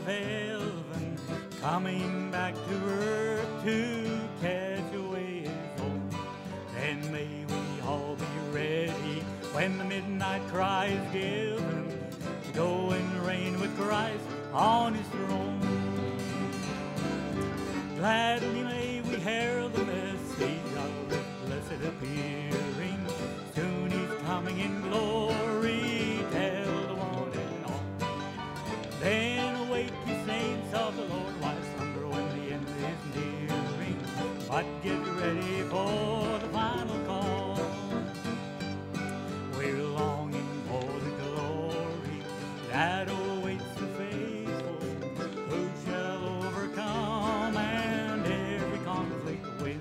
of heaven coming back to earth to catch away his own. Then may we all be ready when the midnight cry is given to go and reign with Christ on his throne. Gladly may we herald the message of his blessed appearing. But get ready for the final call. We're longing for the glory that awaits the faithful, who shall overcome and every conflict win.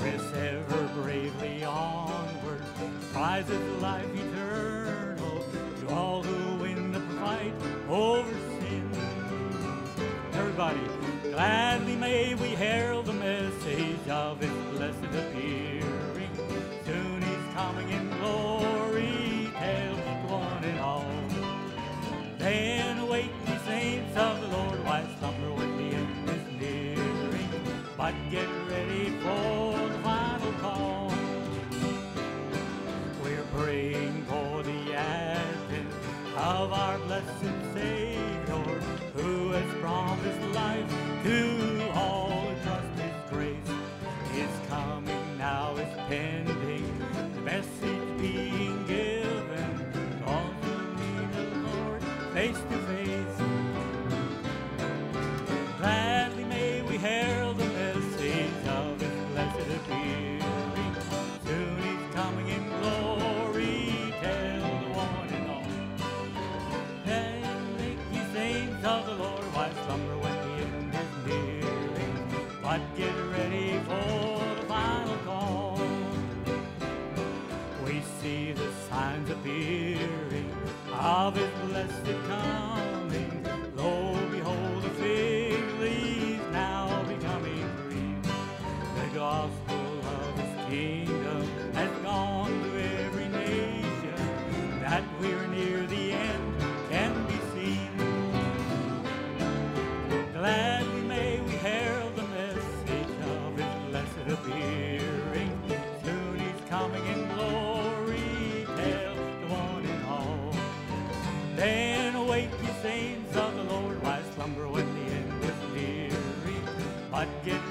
Press ever bravely onward, prize of life eternal to all who win the fight over sin. Everybody, gladly may we message of His blessed appearing. Soon He's coming in glory, tell one and all. Then awake ye saints of the Lord, why slumber when the end is nearing? But get ready for the final call. We're praying pending, the message being given. All who need the Lord face to face. Gladly may we herald the message of His blessed appearing. Soon He's coming in glory, tell the one and all. Then make ye saints of the Lord, why slumber when the end is nearing? But get of His blessed coming. I'd get